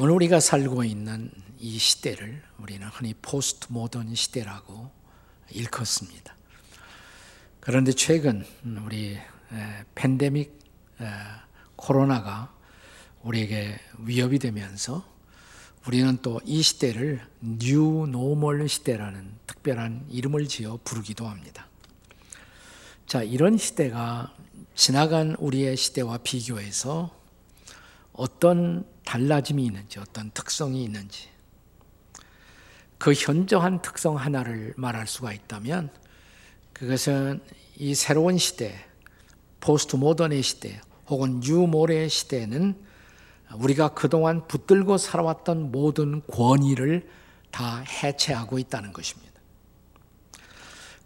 오늘 우리가 살고 있는 이 시대를 우리는 흔히 포스트 모던 시대라고 일컫습니다. 그런데 최근 우리 팬데믹 코로나가 우리에게 위협이 되면서 우리는 또 이 시대를 new normal 시대라는 특별한 이름을 지어 부르기도 합니다. 자, 이런 시대가 지나간 우리의 시대와 비교해서 어떤 달라짐이 있는지, 어떤 특성이 있는지, 그 현저한 특성 하나를 말할 수가 있다면, 그것은 이 새로운 시대, 포스트 모던의 시대, 혹은 뉴모의 시대는 우리가 그동안 붙들고 살아왔던 모든 권위를 다 해체하고 있다는 것입니다.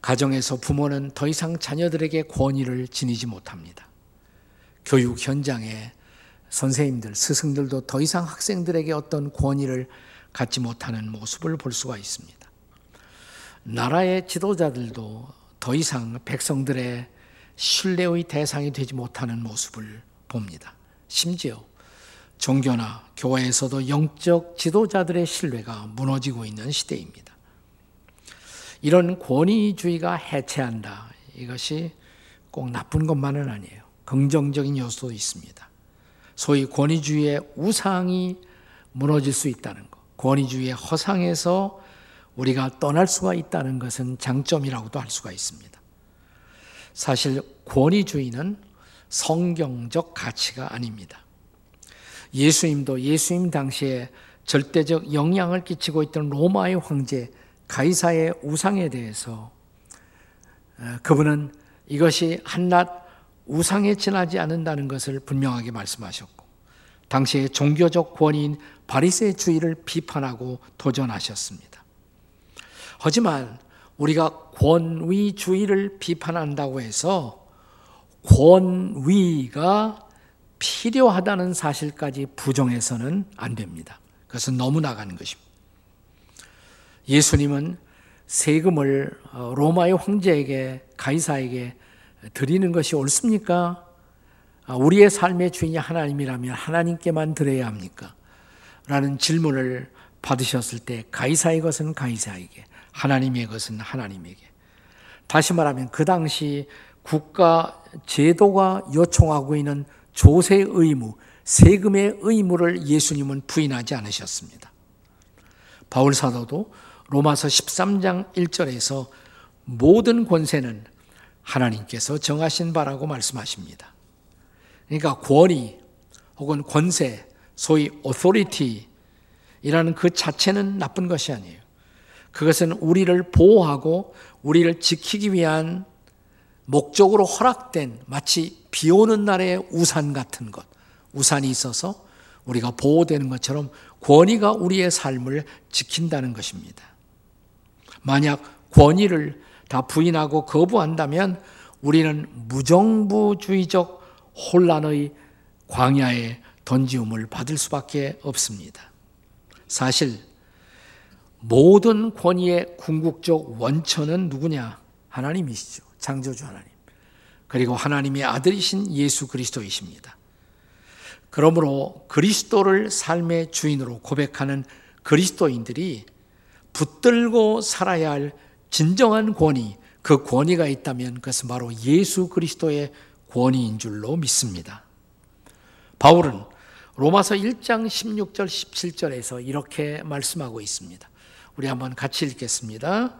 가정에서 부모는 더 이상 자녀들에게 권위를 지니지 못합니다. 교육 현장에 선생님들, 스승들도 더 이상 학생들에게 어떤 권위를 갖지 못하는 모습을 볼 수가 있습니다. 나라의 지도자들도 더 이상 백성들의 신뢰의 대상이 되지 못하는 모습을 봅니다. 심지어 종교나 교회에서도 영적 지도자들의 신뢰가 무너지고 있는 시대입니다. 이런 권위주의가 해체한다. 이것이 꼭 나쁜 것만은 아니에요. 긍정적인 요소도 있습니다. 소위 권위주의의 우상이 무너질 수 있다는 것, 권위주의의 허상에서 우리가 떠날 수가 있다는 것은 장점이라고도 할 수가 있습니다. 사실 권위주의는 성경적 가치가 아닙니다. 예수님도 예수님 당시에 절대적 영향을 끼치고 있던 로마의 황제 가이사의 우상에 대해서 어, 그분은 이것이 한낱 우상에 지나지 않는다는 것을 분명하게 말씀하셨고 당시의 종교적 권위인 바리새주의를 비판하고 도전하셨습니다. 하지만 우리가 권위주의를 비판한다고 해서 권위가 필요하다는 사실까지 부정해서는 안 됩니다. 그것은 너무 나가는 것입니다. 예수님은 세금을 어, 로마의 황제에게 가이사에게 드리는 것이 옳습니까? 아, 우리의 삶의 주인이 하나님이라면 하나님께만 드려야 합니까? 라는 질문을 받으셨을 때 가이사의 것은 가이사에게, 하나님의 것은 하나님에게. 다시 말하면 그 당시 국가 제도가 요청하고 있는 조세 의무, 세금의 의무를 예수님은 부인하지 않으셨습니다. 바울 사도도 로마서 13장 1절에서 모든 권세는 하나님께서 정하신 바라고 말씀하십니다. 그러니까 권위 혹은 권세, 소위 authority이라는 그 자체는 나쁜 것이 아니에요. 그것은 우리를 보호하고 우리를 지키기 위한 목적으로 허락된 마치 비 오는 날의 우산 같은 것, 우산이 있어서 우리가 보호되는 것처럼 권위가 우리의 삶을 지킨다는 것입니다. 만약 권위를 다 부인하고 거부한다면 우리는 무정부주의적 혼란의 광야에 던지움을 받을 수밖에 없습니다. 사실 모든 권위의 궁극적 원천은 누구냐? 하나님이시죠. 창조주 하나님. 그리고 하나님의 아들이신 예수 그리스도이십니다. 그러므로 그리스도를 삶의 주인으로 고백하는 그리스도인들이 붙들고 살아야 할 진정한 권위, 그 권위가 있다면 그것은 바로 예수 그리스도의 권위인 줄로 믿습니다. 바울은 로마서 1장 16절 17절에서 이렇게 말씀하고 있습니다. 우리 한번 같이 읽겠습니다.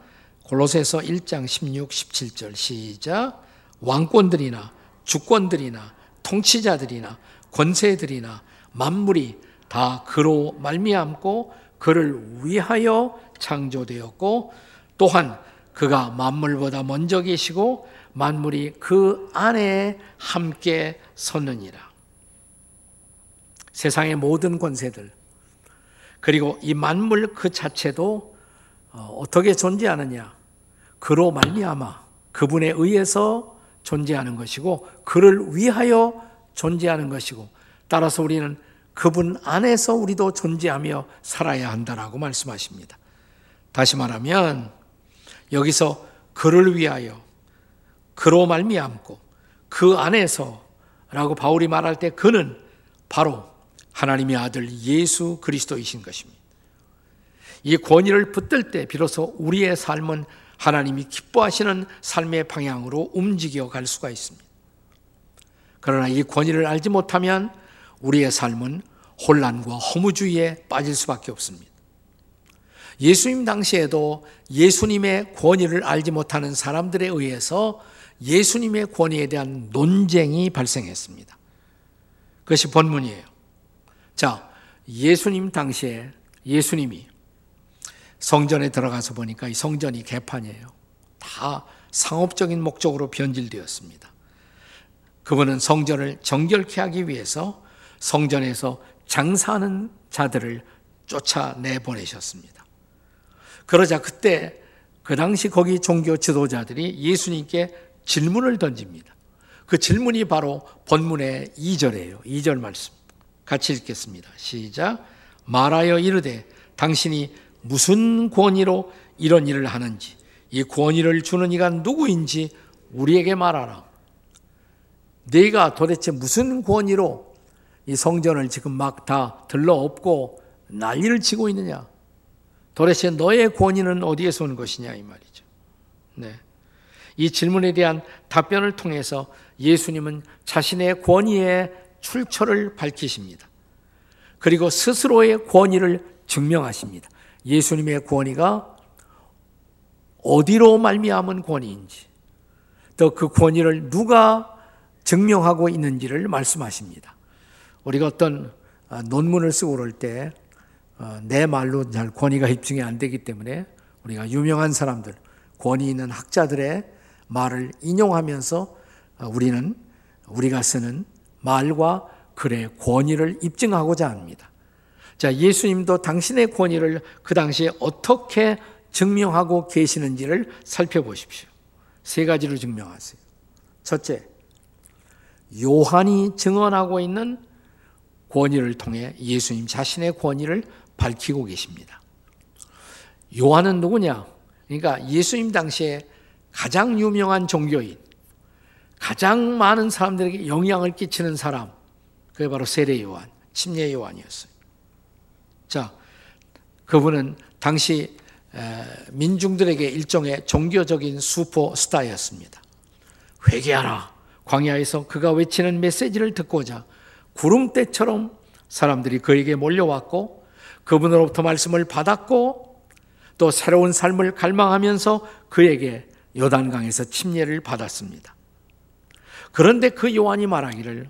골로새서 1장 16, 17절 시작. 왕권들이나 주권들이나 통치자들이나 권세들이나 만물이 다 그로 말미암고 그를 위하여 창조되었고 또한 그가 만물보다 먼저 계시고 만물이 그 안에 함께 섰느니라. 세상의 모든 권세들 그리고 이 만물 그 자체도 어, 어떻게 존재하느냐? 그로 말미암아 그분에 의해서 존재하는 것이고 그를 위하여 존재하는 것이고 따라서 우리는 그분 안에서 우리도 존재하며 살아야 한다라고 말씀하십니다. 다시 말하면 여기서 그를 위하여 그로 말미암고 그 안에서라고 바울이 말할 때 그는 바로 하나님의 아들 예수 그리스도이신 것입니다. 이 권위를 붙들 때 비로소 우리의 삶은 하나님이 기뻐하시는 삶의 방향으로 움직여 갈 수가 있습니다. 그러나 이 권위를 알지 못하면 우리의 삶은 혼란과 허무주의에 빠질 수밖에 없습니다. 예수님 당시에도 예수님의 권위를 알지 못하는 사람들에 의해서 예수님의 권위에 대한 논쟁이 발생했습니다. 그것이 본문이에요. 자, 예수님 당시에 예수님이 성전에 들어가서 보니까 이 성전이 개판이에요. 다 상업적인 목적으로 변질되었습니다. 그분은 성전을 정결케 하기 위해서 성전에서 장사하는 자들을 쫓아내 보내셨습니다. 그러자 그때 그 당시 거기 종교 지도자들이 예수님께 질문을 던집니다. 그 질문이 바로 본문의 2절이에요. 2절 말씀. 같이 읽겠습니다. 시작. 말하여 이르되 당신이 무슨 권위로 이런 일을 하는지 이 권위를 주는 이가 누구인지 우리에게 말하라. 네가 도대체 무슨 권위로 이 성전을 지금 막 다 들러엎고 난리를 치고 있느냐? 도대체 너의 권위는 어디에서 온 것이냐 이 말이죠. 네. 이 질문에 대한 답변을 통해서 예수님은 자신의 권위의 출처를 밝히십니다. 그리고 스스로의 권위를 증명하십니다. 예수님의 권위가 어디로 말미암은 권위인지, 또 그 권위를 누가 증명하고 있는지를 말씀하십니다. 우리가 어떤 아, 논문을 쓰고 그럴 때 내 어, 말로 잘 권위가 입증이 안 되기 때문에 우리가 유명한 사람들, 권위 있는 학자들의 말을 인용하면서 어, 우리는 우리가 쓰는 말과 글의 권위를 입증하고자 합니다. 자, 예수님도 당신의 권위를 그 당시에 어떻게 증명하고 계시는지를 살펴보십시오. 세 가지로 증명하세요. 첫째, 요한이 증언하고 있는 권위를 통해 예수님 자신의 권위를 밝히고 계십니다. 요한은 누구냐? 그러니까 예수님 당시에 가장 유명한 종교인, 가장 많은 사람들에게 영향을 끼치는 사람, 그게 바로 세례 요한, 침례 요한이었어요. 자, 그분은 당시 민중들에게 일종의 종교적인 슈퍼스타였습니다. 회개하라. 광야에서 그가 외치는 메시지를 듣고자 구름대처럼 사람들이 그에게 몰려왔고 그분으로부터 말씀을 받았고 또 새로운 삶을 갈망하면서 그에게 요단강에서 침례를 받았습니다. 그런데 그 요한이 말하기를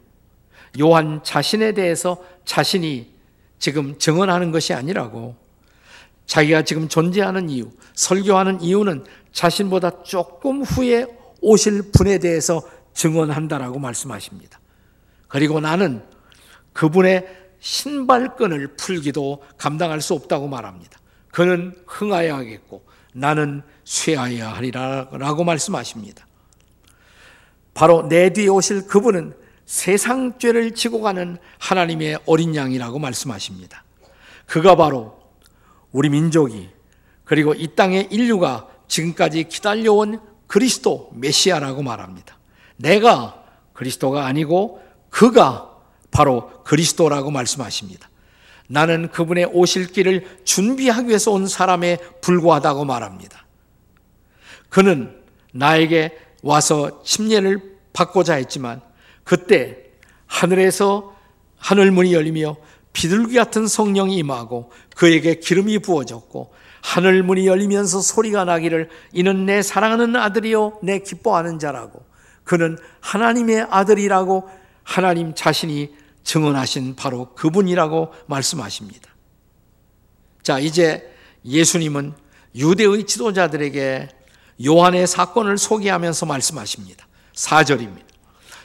요한 자신에 대해서 자신이 지금 증언하는 것이 아니라고 자기가 지금 존재하는 이유, 설교하는 이유는 자신보다 조금 후에 오실 분에 대해서 증언한다라고 말씀하십니다. 그리고 나는 그분의 신발끈을 풀기도 감당할 수 없다고 말합니다. 그는 흥하여야 하겠고 나는 쇠하여야 하리라라고 말씀하십니다. 바로 내 뒤에 오실 그분은 세상 죄를 지고 가는 하나님의 어린 양이라고 말씀하십니다. 그가 바로 우리 민족이 그리고 이 땅의 인류가 지금까지 기다려온 그리스도 메시아라고 말합니다. 내가 그리스도가 아니고 그가 바로 그리스도라고 말씀하십니다. 나는 그분의 오실 길을 준비하기 위해서 온 사람에 불과하다고 말합니다. 그는 나에게 와서 침례를 받고자 했지만 그때 하늘에서 하늘 문이 열리며 비둘기 같은 성령이 임하고 그에게 기름이 부어졌고 하늘 문이 열리면서 소리가 나기를 이는 내 사랑하는 아들이요 내 기뻐하는 자라고 그는 하나님의 아들이라고 하나님 자신이 증언하신 바로 그분이라고 말씀하십니다. 자, 이제 예수님은 유대의 지도자들에게 요한의 사건을 소개하면서 말씀하십니다. 4절입니다.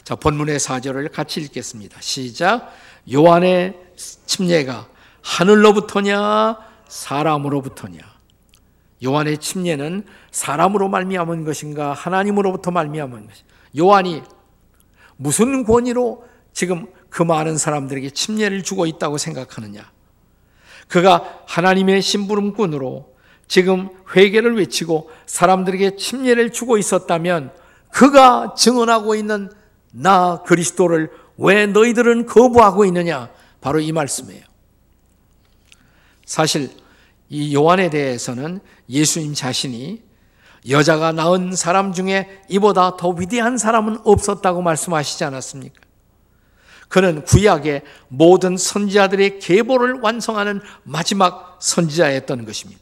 자, 본문의 4절을 같이 읽겠습니다. 시작. 요한의 침례가 하늘로부터냐 사람으로부터냐 요한의 침례는 사람으로 말미암은 것인가 하나님으로부터 말미암은 것인가 요한이 무슨 권위로 지금 그 많은 사람들에게 침례를 주고 있다고 생각하느냐? 그가 하나님의 심부름꾼으로 지금 회개를 외치고 사람들에게 침례를 주고 있었다면 그가 증언하고 있는 나 그리스도를 왜 너희들은 거부하고 있느냐? 바로 이 말씀이에요. 사실 이 요한에 대해서는 예수님 자신이 여자가 낳은 사람 중에 이보다 더 위대한 사람은 없었다고 말씀하시지 않았습니까? 그는 구약의 모든 선지자들의 계보를 완성하는 마지막 선지자였던 것입니다.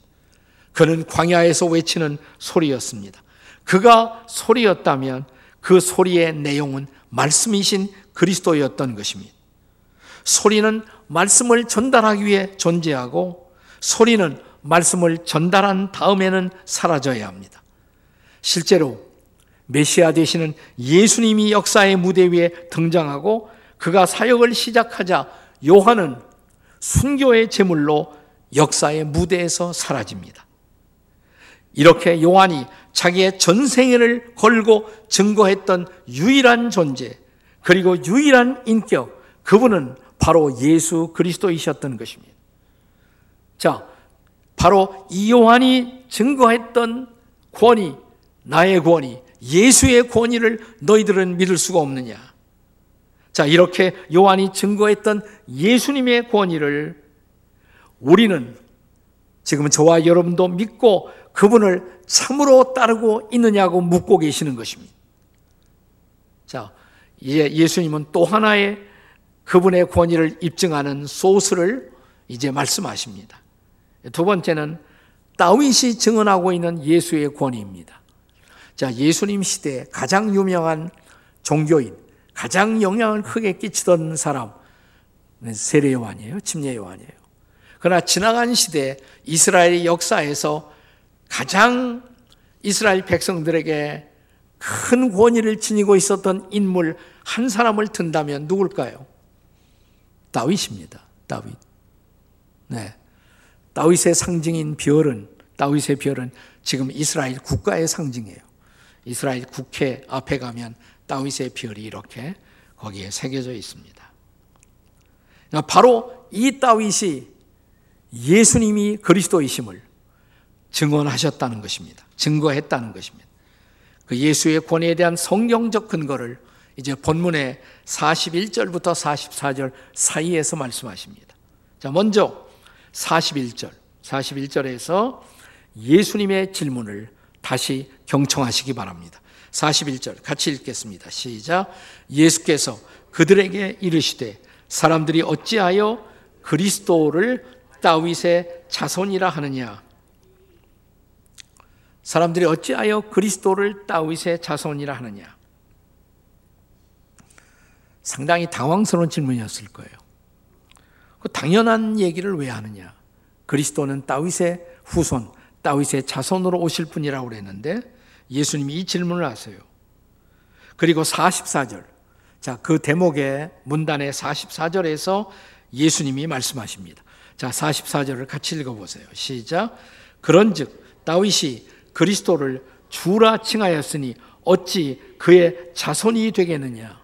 그는 광야에서 외치는 소리였습니다. 그가 소리였다면 그 소리의 내용은 말씀이신 그리스도였던 것입니다. 소리는 말씀을 전달하기 위해 존재하고 소리는 말씀을 전달한 다음에는 사라져야 합니다. 실제로 메시아 되시는 예수님이 역사의 무대 위에 등장하고 그가 사역을 시작하자 요한은 순교의 제물로 역사의 무대에서 사라집니다. 이렇게 요한이 자기의 전생애를 걸고 증거했던 유일한 존재, 그리고 유일한 인격, 그분은 바로 예수 그리스도이셨던 것입니다. 자, 바로 이 요한이 증거했던 권위, 나의 권위, 예수의 권위를 너희들은 믿을 수가 없느냐? 자, 이렇게 요한이 증거했던 예수님의 권위를 우리는 지금 저와 여러분도 믿고 그분을 참으로 따르고 있느냐고 묻고 계시는 것입니다. 자, 예수님은 또 하나의 그분의 권위를 입증하는 소스를 이제 말씀하십니다. 두 번째는 다윗이 증언하고 있는 예수의 권위입니다. 자, 예수님 시대 가장 유명한 종교인, 가장 영향을 크게 끼치던 사람, 세례 요한이에요. 침례 요한이에요. 그러나 지나간 시대 이스라엘 역사에서 가장 이스라엘 백성들에게 큰 권위를 지니고 있었던 인물 한 사람을 든다면 누굴까요? 다윗입니다. 다윗. 네. 다윗의 상징인 별은 다윗의 별은 지금 이스라엘 국가의 상징이에요. 이스라엘 국회 앞에 가면 다윗의 별이 이렇게 거기에 새겨져 있습니다. 그러니까 바로 이 다윗이 예수님이 그리스도이심을 증언하셨다는 것입니다. 증거했다는 것입니다. 그 예수의 권위에 대한 성경적 근거를 이제 본문의 41절부터 44절 사이에서 말씀하십니다. 자, 먼저 41절, 41절에서 예수님의 질문을 다시 경청하시기 바랍니다. 41절 같이 읽겠습니다. 시작. 예수께서 그들에게 이르시되 사람들이 어찌하여 그리스도를 다윗의 자손이라 하느냐? 사람들이 어찌하여 그리스도를 다윗의 자손이라 하느냐? 상당히 당황스러운 질문이었을 거예요. 그 당연한 얘기를 왜 하느냐? 그리스도는 다윗의 후손, 다윗의 자손으로 오실 분이라고 그랬는데 예수님이 이 질문을 하세요. 그리고 44절. 자, 그 대목의 문단의 44절에서 예수님이 말씀하십니다. 자, 44절을 같이 읽어 보세요. 시작. 그런 즉 다윗이 그리스도를 주라 칭하였으니 어찌 그의 자손이 되겠느냐?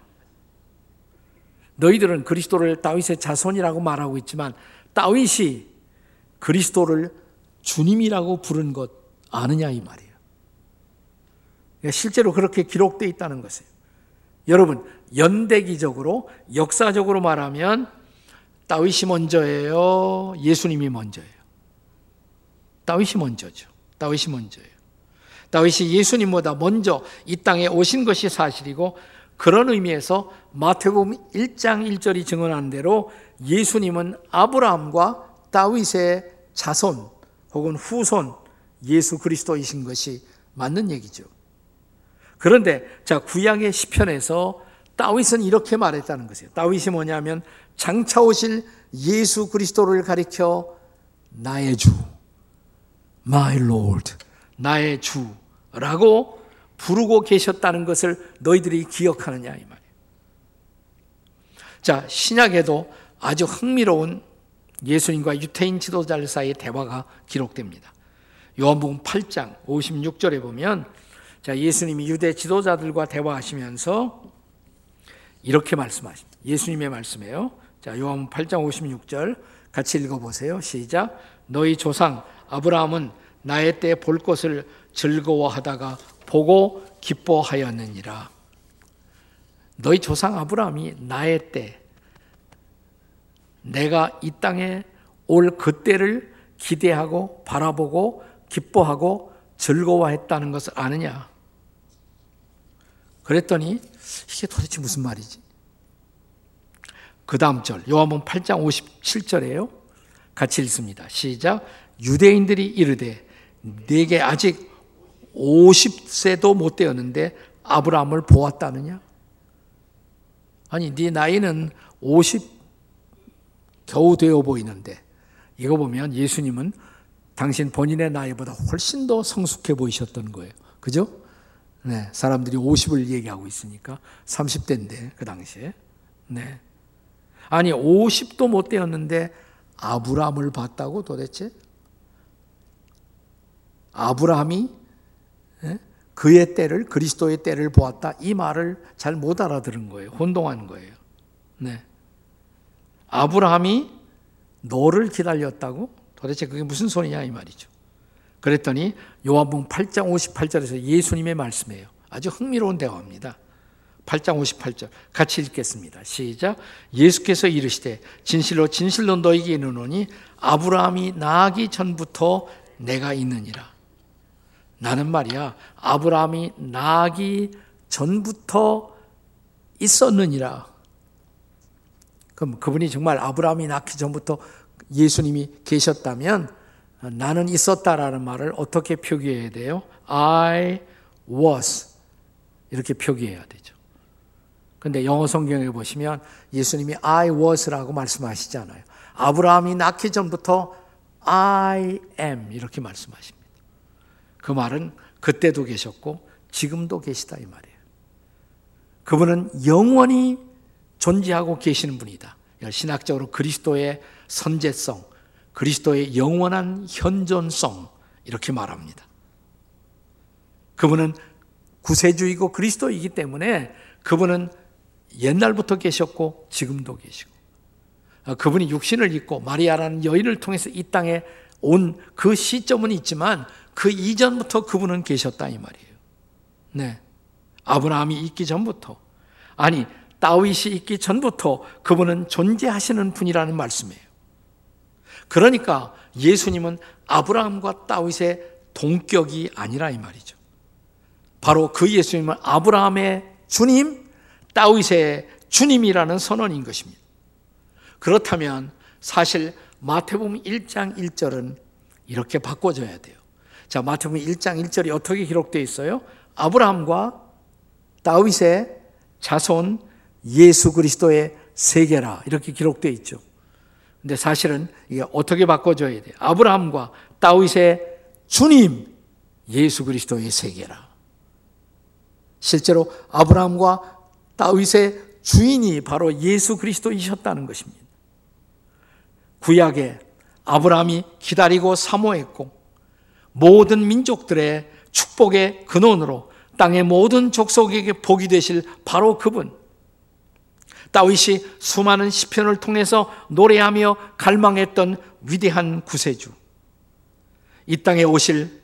너희들은 그리스도를 다윗의 자손이라고 말하고 있지만 다윗이 그리스도를 주님이라고 부른 것 아느냐 이 말이에요. 실제로 그렇게 기록되어 있다는 것이에요. 여러분, 연대기적으로 역사적으로 말하면 다윗이 먼저예요. 예수님이 먼저예요. 다윗이 먼저죠. 다윗이 먼저예요. 다윗이 예수님보다 먼저 이 땅에 오신 것이 사실이고 그런 의미에서 마태복음 1장 1절이 증언하는 대로 예수님은 아브라함과 다윗의 자손 혹은 후손 예수 그리스도이신 것이 맞는 얘기죠. 그런데 자 구약의 시편에서 다윗은 이렇게 말했다는 것이에요. 다윗이 뭐냐면 장차 오실 예수 그리스도를 가리켜 나의 주, my Lord, 나의 주라고 부르고 계셨다는 것을 너희들이 기억하느냐 이 말이에요. 자, 신약에도 아주 흥미로운 예수님과 유태인 지도자들 사이의 대화가 기록됩니다. 요한복음 8장 56절에 보면 자, 예수님이 유대 지도자들과 대화하시면서 이렇게 말씀하십니다. 예수님의 말씀이에요. 자, 요한복음 8장 56절 같이 읽어 보세요. 시작. 너희 조상 아브라함은 나의 때 볼 것을 즐거워하다가 보고 기뻐하였느니라. 너희 조상 아브라함이 나의 때 내가 이 땅에 올 그때를 기대하고 바라보고 기뻐하고 즐거워했다는 것을 아느냐? 그랬더니 이게 도대체 무슨 말이지? 그 다음 절, 요한복음 8장 57절에요. 같이 읽습니다. 시작. 유대인들이 이르되 내게 아직 50세도 못 되었는데 아브라함을 보았다느냐? 아니, 네 나이는 50 겨우 되어 보이는데 이거 보면 예수님은 당신 본인의 나이보다 훨씬 더 성숙해 보이셨던 거예요. 그죠? 네, 사람들이 50을 얘기하고 있으니까 30대인데 그 당시에. 네. 아니 50도 못 되었는데 아브라함을 봤다고 도대체? 아브라함이 예? 그의 때를 그리스도의 때를 보았다 이 말을 잘 못 알아들은 거예요. 혼동한 거예요. 네. 아브라함이 너를 기다렸다고? 도대체 그게 무슨 소리냐 이 말이죠. 그랬더니 요한복음 8장 58절에서 예수님의 말씀이에요. 아주 흥미로운 대화입니다. 8장 58절 같이 읽겠습니다. 시작. 예수께서 이르시되 진실로 진실로 너에게 이르노니 아브라함이 나기 전부터 내가 있느니라. 나는 말이야 아브라함이 나기 전부터 있었느니라. 그럼 그분이 정말 아브라함이 낳기 전부터 예수님이 계셨다면 나는 있었다라는 말을 어떻게 표기해야 돼요? I was 이렇게 표기해야 되죠. 근데 영어 성경에 보시면 예수님이 I was라고 말씀하시잖아요. 아브라함이 낳기 전부터 I am 이렇게 말씀하십니다. 그 말은 그때도 계셨고 지금도 계시다 이 말이에요. 그분은 영원히 존재하고 계시는 분이다. 신학적으로 그리스도의 선제성, 그리스도의 영원한 현존성 이렇게 말합니다. 그분은 구세주이고 그리스도이기 때문에 그분은 옛날부터 계셨고 지금도 계시고 그분이 육신을 입고 마리아라는 여인을 통해서 이 땅에 온 그 시점은 있지만 그 이전부터 그분은 계셨다 이 말이에요. 네. 아브라함이 있기 전부터 아니 다윗이 있기 전부터 그분은 존재하시는 분이라는 말씀이에요. 그러니까 예수님은 아브라함과 다윗의 동격이 아니라 이 말이죠. 바로 그 예수님은 아브라함의 주님, 다윗의 주님이라는 선언인 것입니다. 그렇다면 사실 마태복음 1장 1절은 이렇게 바꿔줘야 돼요. 자, 마태복음 1장 1절이 어떻게 기록되어 있어요? 아브라함과 다윗의 자손 예수 그리스도의 세계라 이렇게 기록되어 있죠. 근데 사실은 이게 어떻게 바꿔줘야 돼? 아브라함과 다윗의 주님 예수 그리스도의 세계라. 실제로 아브라함과 다윗의 주인이 바로 예수 그리스도이셨다는 것입니다. 구약에 아브라함이 기다리고 사모했고 모든 민족들의 축복의 근원으로 땅의 모든 족속에게 복이 되실 바로 그분. 다윗이 수많은 시편을 통해서 노래하며 갈망했던 위대한 구세주. 이 땅에 오실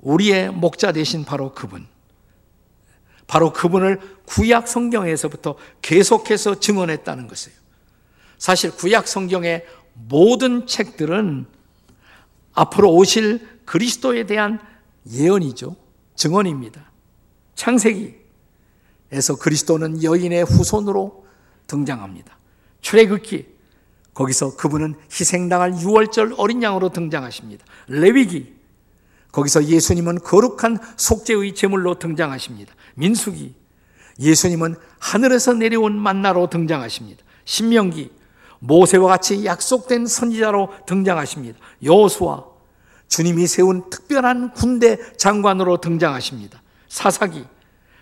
우리의 목자 되신 바로 그분. 바로 그분을 구약 성경에서부터 계속해서 증언했다는 것이에요. 사실 구약 성경의 모든 책들은 앞으로 오실 그리스도에 대한 예언이죠. 증언입니다. 창세기에서 그리스도는 여인의 후손으로 등장합니다. 출애굽기 거기서 그분은 희생당할 유월절 어린 양으로 등장하십니다. 레위기 거기서 예수님은 거룩한 속죄의 제물로 등장하십니다. 민수기 예수님은 하늘에서 내려온 만나로 등장하십니다. 신명기 모세와 같이 약속된 선지자로 등장하십니다. 여호수아 주님이 세운 특별한 군대 장관으로 등장하십니다. 사사기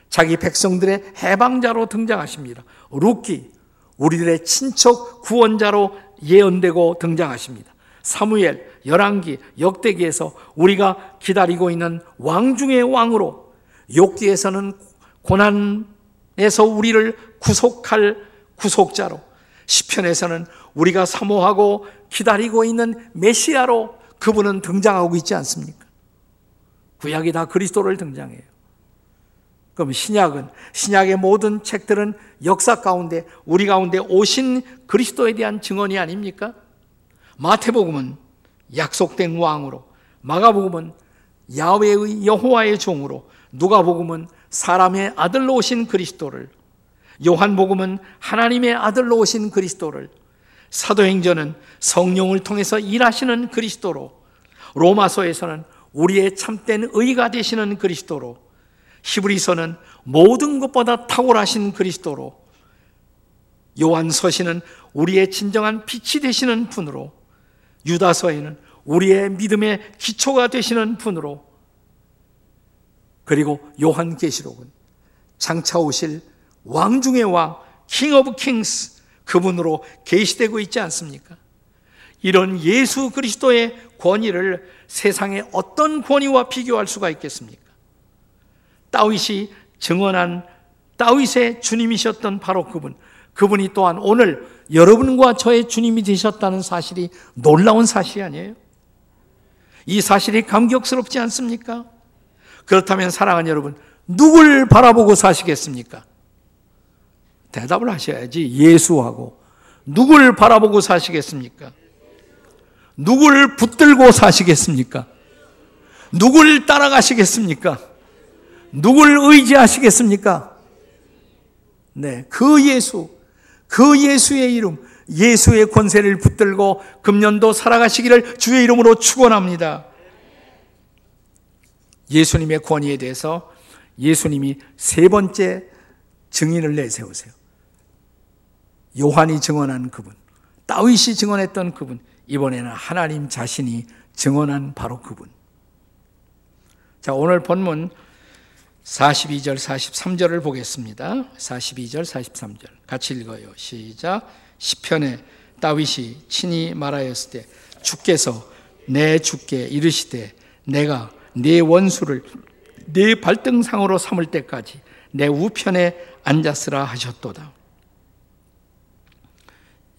자기 백성들의 해방자로 등장하십니다. 룻기 우리들의 친척 구원자로 예언되고 등장하십니다. 사무엘, 열왕기, 역대기에서 우리가 기다리고 있는 왕 중의 왕으로 욕기에서는 고난에서 우리를 구속할 구속자로 시편에서는 우리가 사모하고 기다리고 있는 메시아로 그분은 등장하고 있지 않습니까? 구약이 다 그리스도를 등장해요. 그럼 신약은 신약의 모든 책들은 역사 가운데 우리 가운데 오신 그리스도에 대한 증언이 아닙니까? 마태복음은 약속된 왕으로, 마가복음은 야훼의 여호와의 종으로, 누가복음은 사람의 아들로 오신 그리스도를, 요한복음은 하나님의 아들로 오신 그리스도를, 사도행전은 성령을 통해서 일하시는 그리스도로, 로마서에서는 우리의 참된 의가 되시는 그리스도로, 히브리서는 모든 것보다 탁월하신 그리스도로, 요한서신은 우리의 진정한 빛이 되시는 분으로, 유다서에는 우리의 믿음의 기초가 되시는 분으로 그리고 요한계시록은 장차 오실 왕 중의 왕, King of kings 그분으로 계시되고 있지 않습니까? 이런 예수 그리스도의 권위를 세상의 어떤 권위와 비교할 수가 있겠습니까? 다윗이 증언한 다윗의 주님이셨던 바로 그분, 그분이 또한 오늘 여러분과 저의 주님이 되셨다는 사실이 놀라운 사실이 아니에요? 이 사실이 감격스럽지 않습니까? 그렇다면 사랑하는 여러분, 누굴 바라보고 사시겠습니까? 대답을 하셔야지. 예수하고. 누굴 바라보고 사시겠습니까? 누굴 붙들고 사시겠습니까? 누굴 따라가시겠습니까? 누굴 의지하시겠습니까? 네, 그 예수, 그 예수의 이름, 예수의 권세를 붙들고 금년도 살아가시기를 주의 이름으로 축원합니다. 예수님의 권위에 대해서 예수님이 세 번째 증인을 내세우세요. 요한이 증언한 그분, 다윗이 증언했던 그분, 이번에는 하나님 자신이 증언한 바로 그분. 자, 오늘 본문 42절, 43절을 보겠습니다. 42절, 43절. 같이 읽어요. 시작. 시편에 다윗이 친히 말하였을 때 주께서 내 주께 이르시되 내가 네 원수를 네 발등상으로 삼을 때까지 내 우편에 앉았으라 하셨도다.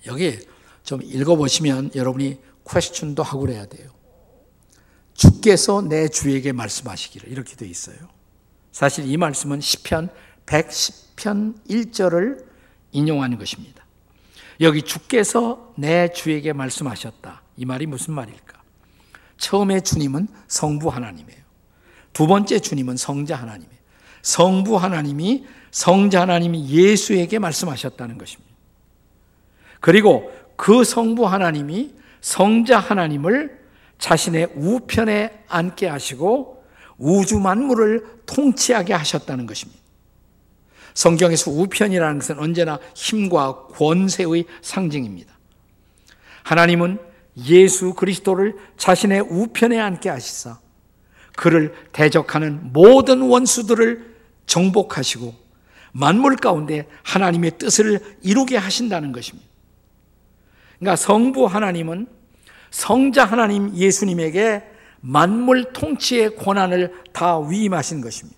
여기 좀 읽어보시면 여러분이 퀘스천도 하고 그래야 돼요. 주께서 내 주에게 말씀하시기를 이렇게 돼 있어요. 사실 이 말씀은 시편 110편 1절을 인용하는 것입니다. 여기 주께서 내 주에게 말씀하셨다. 이 말이 무슨 말일까? 처음에 주님은 성부 하나님이에요. 두 번째 주님은 성자 하나님이에요. 성부 하나님이 성자 하나님이 예수에게 말씀하셨다는 것입니다. 그리고 그 성부 하나님이 성자 하나님을 자신의 우편에 앉게 하시고 우주 만물을 통치하게 하셨다는 것입니다. 성경에서 우편이라는 것은 언제나 힘과 권세의 상징입니다. 하나님은 예수 그리스도를 자신의 우편에 앉게 하시사 그를 대적하는 모든 원수들을 정복하시고 만물 가운데 하나님의 뜻을 이루게 하신다는 것입니다. 그러니까 성부 하나님은 성자 하나님 예수님에게 만물 통치의 권한을 다 위임하신 것입니다.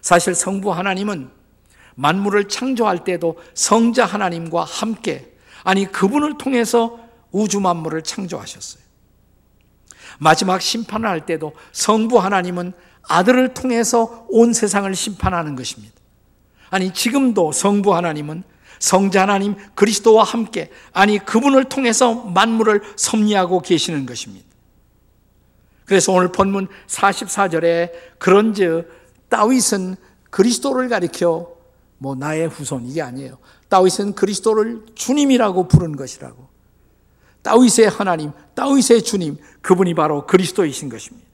사실 성부 하나님은 만물을 창조할 때도 성자 하나님과 함께 아니 그분을 통해서 우주 만물을 창조하셨어요. 마지막 심판을 할 때도 성부 하나님은 아들을 통해서 온 세상을 심판하는 것입니다. 아니 지금도 성부 하나님은 성자 하나님 그리스도와 함께 아니 그분을 통해서 만물을 섭리하고 계시는 것입니다. 그래서 오늘 본문 44절에 그런즉 다윗은 그리스도를 가리켜 뭐 나의 후손 이게 아니에요. 다윗은 그리스도를 주님이라고 부른 것이라고. 다윗의 하나님, 다윗의 주님, 그분이 바로 그리스도이신 것입니다.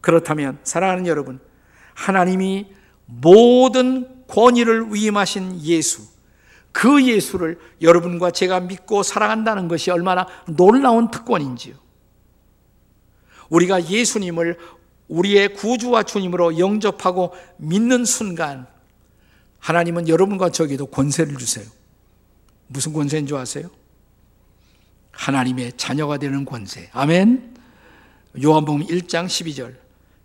그렇다면 사랑하는 여러분, 하나님이 모든 권위를 위임하신 예수, 그 예수를 여러분과 제가 믿고 사랑한다는 것이 얼마나 놀라운 특권인지요. 우리가 예수님을 우리의 구주와 주님으로 영접하고 믿는 순간 하나님은 여러분과 저에게도 권세를 주세요. 무슨 권세인 줄 아세요? 하나님의 자녀가 되는 권세. 아멘. 요한복음 1장 12절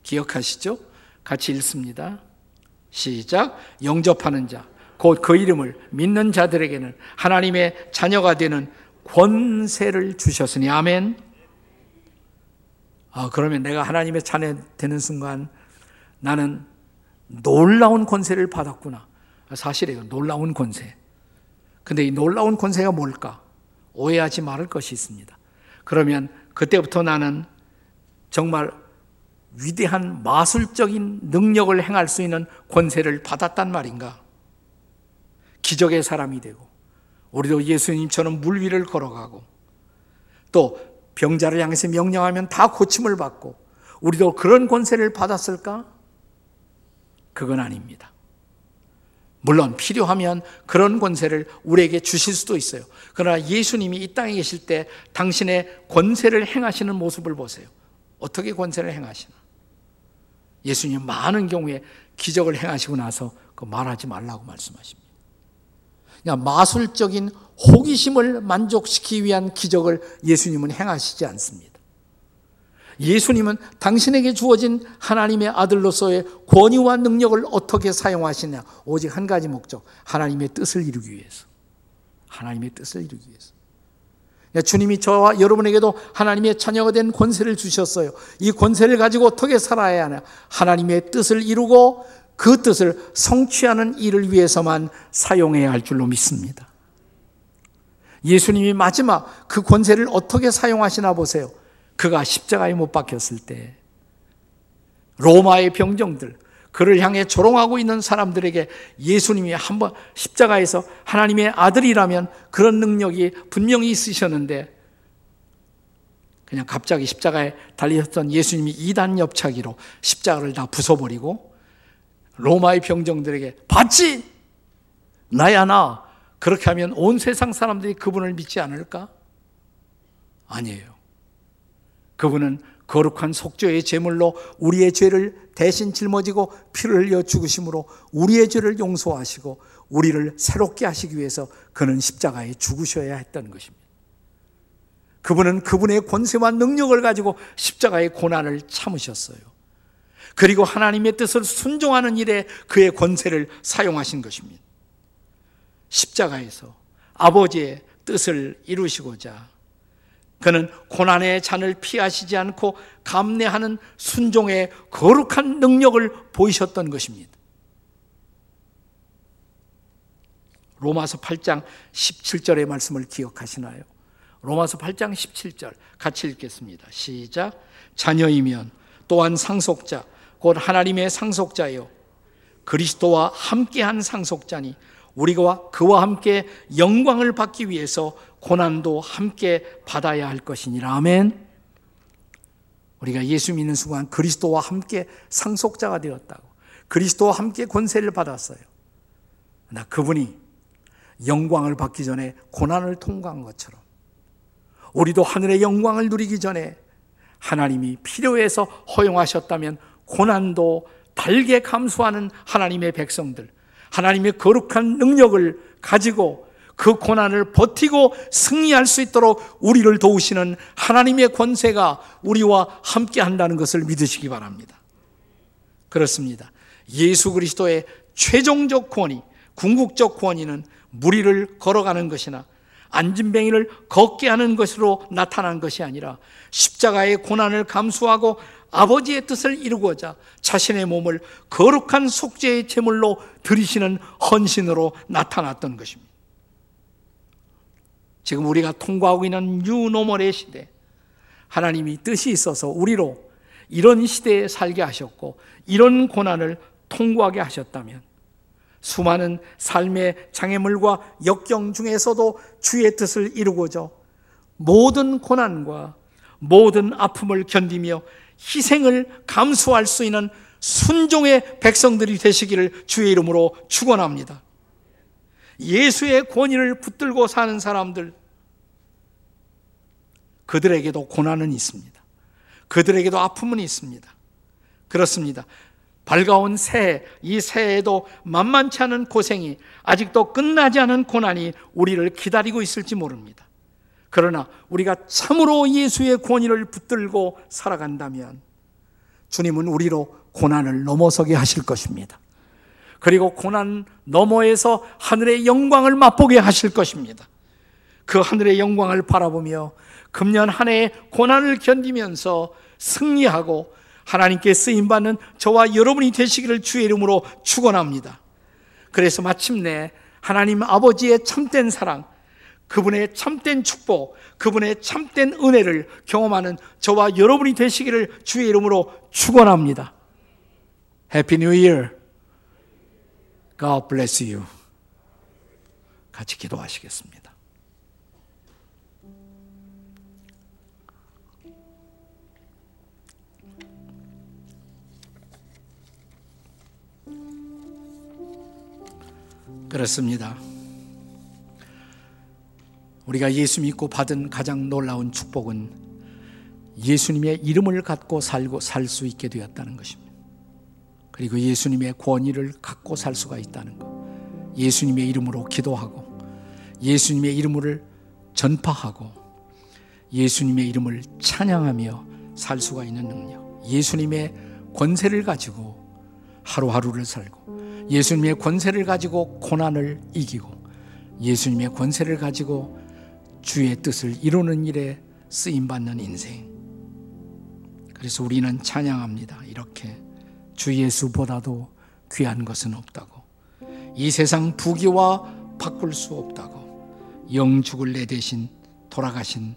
기억하시죠? 같이 읽습니다. 시작. 영접하는 자, 곧 그 이름을 믿는 자들에게는 하나님의 자녀가 되는 권세를 주셨으니 아멘. 아, 그러면 내가 하나님의 자녀 되는 순간 나는 놀라운 권세를 받았구나. 사실이에요. 놀라운 권세. 근데 이 놀라운 권세가 뭘까? 오해하지 말을 것이 있습니다. 그러면 그때부터 나는 정말 위대한 마술적인 능력을 행할 수 있는 권세를 받았단 말인가? 기적의 사람이 되고, 우리도 예수님처럼 물 위를 걸어가고, 또 병자를 향해서 명령하면 다 고침을 받고, 우리도 그런 권세를 받았을까? 그건 아닙니다. 물론 필요하면 그런 권세를 우리에게 주실 수도 있어요. 그러나 예수님이 이 땅에 계실 때 당신의 권세를 행하시는 모습을 보세요. 어떻게 권세를 행하시나? 예수님 많은 경우에 기적을 행하시고 나서 그 말하지 말라고 말씀하십니다. 그냥 마술적인 호기심을 만족시키기 위한 기적을 예수님은 행하시지 않습니다. 예수님은 당신에게 주어진 하나님의 아들로서의 권위와 능력을 어떻게 사용하시냐? 오직 한 가지 목적. 하나님의 뜻을 이루기 위해서. 하나님의 뜻을 이루기 위해서. 주님이 저와 여러분에게도 하나님의 자녀가 된 권세를 주셨어요. 이 권세를 가지고 어떻게 살아야 하냐? 하나님의 뜻을 이루고 그 뜻을 성취하는 일을 위해서만 사용해야 할 줄로 믿습니다. 예수님이 마지막 그 권세를 어떻게 사용하시나 보세요. 그가 십자가에 못 박혔을 때 로마의 병정들 그를 향해 조롱하고 있는 사람들에게 예수님이 한번 십자가에서 하나님의 아들이라면 그런 능력이 분명히 있으셨는데 그냥 갑자기 십자가에 달리셨던 예수님이 이단 옆차기로 십자가를 다 부숴버리고 로마의 병정들에게 봤지? 나야 나. 그렇게 하면 온 세상 사람들이 그분을 믿지 않을까? 아니에요. 그분은 거룩한 속죄의 제물로 우리의 죄를 대신 짊어지고 피를 흘려 죽으심으로 우리의 죄를 용서하시고 우리를 새롭게 하시기 위해서 그는 십자가에 죽으셔야 했던 것입니다. 그분은 그분의 권세와 능력을 가지고 십자가의 고난을 참으셨어요. 그리고 하나님의 뜻을 순종하는 일에 그의 권세를 사용하신 것입니다. 십자가에서 아버지의 뜻을 이루시고자 그는 고난의 잔을 피하시지 않고 감내하는 순종의 거룩한 능력을 보이셨던 것입니다. 로마서 8장 17절의 말씀을 기억하시나요? 로마서 8장 17절 같이 읽겠습니다. 시작. 자녀이면 또한 상속자, 곧 하나님의 상속자요. 그리스도와 함께한 상속자니 우리가 그와 함께 영광을 받기 위해서 고난도 함께 받아야 할 것이니라. 아멘. 우리가 예수 믿는 순간 그리스도와 함께 상속자가 되었다고. 그리스도와 함께 권세를 받았어요. 나 그분이 영광을 받기 전에 고난을 통과한 것처럼 우리도 하늘의 영광을 누리기 전에 하나님이 필요해서 허용하셨다면 고난도 달게 감수하는 하나님의 백성들, 하나님의 거룩한 능력을 가지고 그 고난을 버티고 승리할 수 있도록 우리를 도우시는 하나님의 권세가 우리와 함께 한다는 것을 믿으시기 바랍니다. 그렇습니다. 예수 그리스도의 최종적 권위, 궁극적 권위는 무리를 걸어가는 것이나 안진뱅이를 걷게 하는 것으로 나타난 것이 아니라 십자가의 고난을 감수하고 아버지의 뜻을 이루고자 자신의 몸을 거룩한 속죄의 제물로 들이시는 헌신으로 나타났던 것입니다. 지금 우리가 통과하고 있는 뉴노멀의 시대, 하나님이 뜻이 있어서 우리로 이런 시대에 살게 하셨고, 이런 고난을 통과하게 하셨다면, 수많은 삶의 장애물과 역경 중에서도 주의 뜻을 이루고자 모든 고난과 모든 아픔을 견디며 희생을 감수할 수 있는 순종의 백성들이 되시기를 주의 이름으로 축원합니다. 예수의 권위를 붙들고 사는 사람들, 그들에게도 고난은 있습니다. 그들에게도 아픔은 있습니다. 그렇습니다. 밝아온 새해, 이 새해에도 만만치 않은 고생이 아직도 끝나지 않은 고난이 우리를 기다리고 있을지 모릅니다. 그러나 우리가 참으로 예수의 권위를 붙들고 살아간다면 주님은 우리로 고난을 넘어서게 하실 것입니다. 그리고 고난 너머에서 하늘의 영광을 맛보게 하실 것입니다. 그 하늘의 영광을 바라보며 금년 한 해의 고난을 견디면서 승리하고 하나님께 쓰임 받는 저와 여러분이 되시기를 주의 이름으로 축원합니다. 그래서 마침내 하나님 아버지의 참된 사랑, 그분의 참된 축복, 그분의 참된 은혜를 경험하는 저와 여러분이 되시기를 주의 이름으로 축원합니다. Happy New Year. God bless you. 같이 기도하시겠습니다. 그렇습니다. 우리가 예수 믿고 받은 가장 놀라운 축복은 예수님의 이름을 갖고 살고 살 수 있게 되었다는 것입니다. 그리고 예수님의 권위를 갖고 살 수가 있다는 것. 예수님의 이름으로 기도하고 예수님의 이름을 전파하고 예수님의 이름을 찬양하며 살 수가 있는 능력. 예수님의 권세를 가지고 하루하루를 살고 예수님의 권세를 가지고 고난을 이기고 예수님의 권세를 가지고 주의 뜻을 이루는 일에 쓰임 받는 인생. 그래서 우리는 찬양합니다. 이렇게 주 예수보다도 귀한 것은 없다고. 이 세상 부귀와 바꿀 수 없다고. 영 죽을 내 대신 돌아가신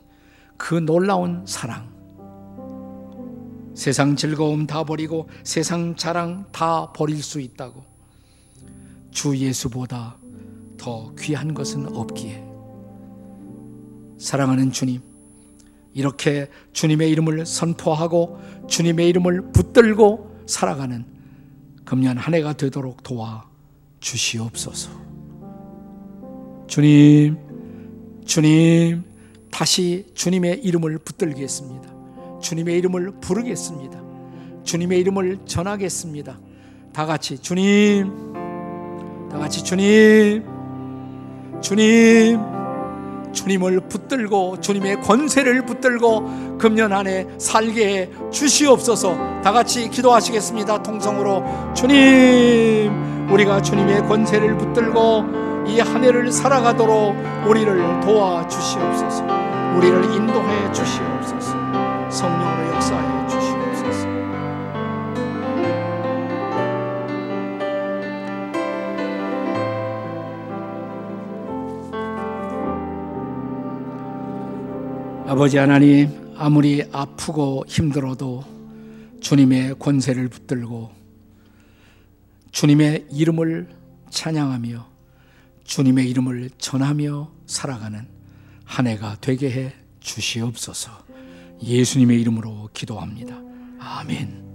그 놀라운 사랑. 세상 즐거움 다 버리고 세상 자랑 다 버릴 수 있다고. 주 예수보다 더 귀한 것은 없기에. 사랑하는 주님, 이렇게 주님의 이름을 선포하고 주님의 이름을 붙들고 살아가는 금년 한 해가 되도록 도와 주시옵소서. 주님, 주님, 다시 주님의 이름을 붙들겠습니다. 주님의 이름을 부르겠습니다. 주님의 이름을 전하겠습니다. 다 같이 주님, 다 같이 주님, 주님, 주님을 붙들고 주님의 권세를 붙들고 금년 안에 살게 해 주시옵소서. 다 같이 기도하시겠습니다. 통성으로 주님, 우리가 주님의 권세를 붙들고 이 한 해를 살아가도록 우리를 도와 주시옵소서. 우리를 인도해 주시옵소서. 아버지 하나님, 아무리 아프고 힘들어도 주님의 권세를 붙들고 주님의 이름을 찬양하며 주님의 이름을 전하며 살아가는 한 해가 되게 해 주시옵소서. 예수님의 이름으로 기도합니다. 아멘.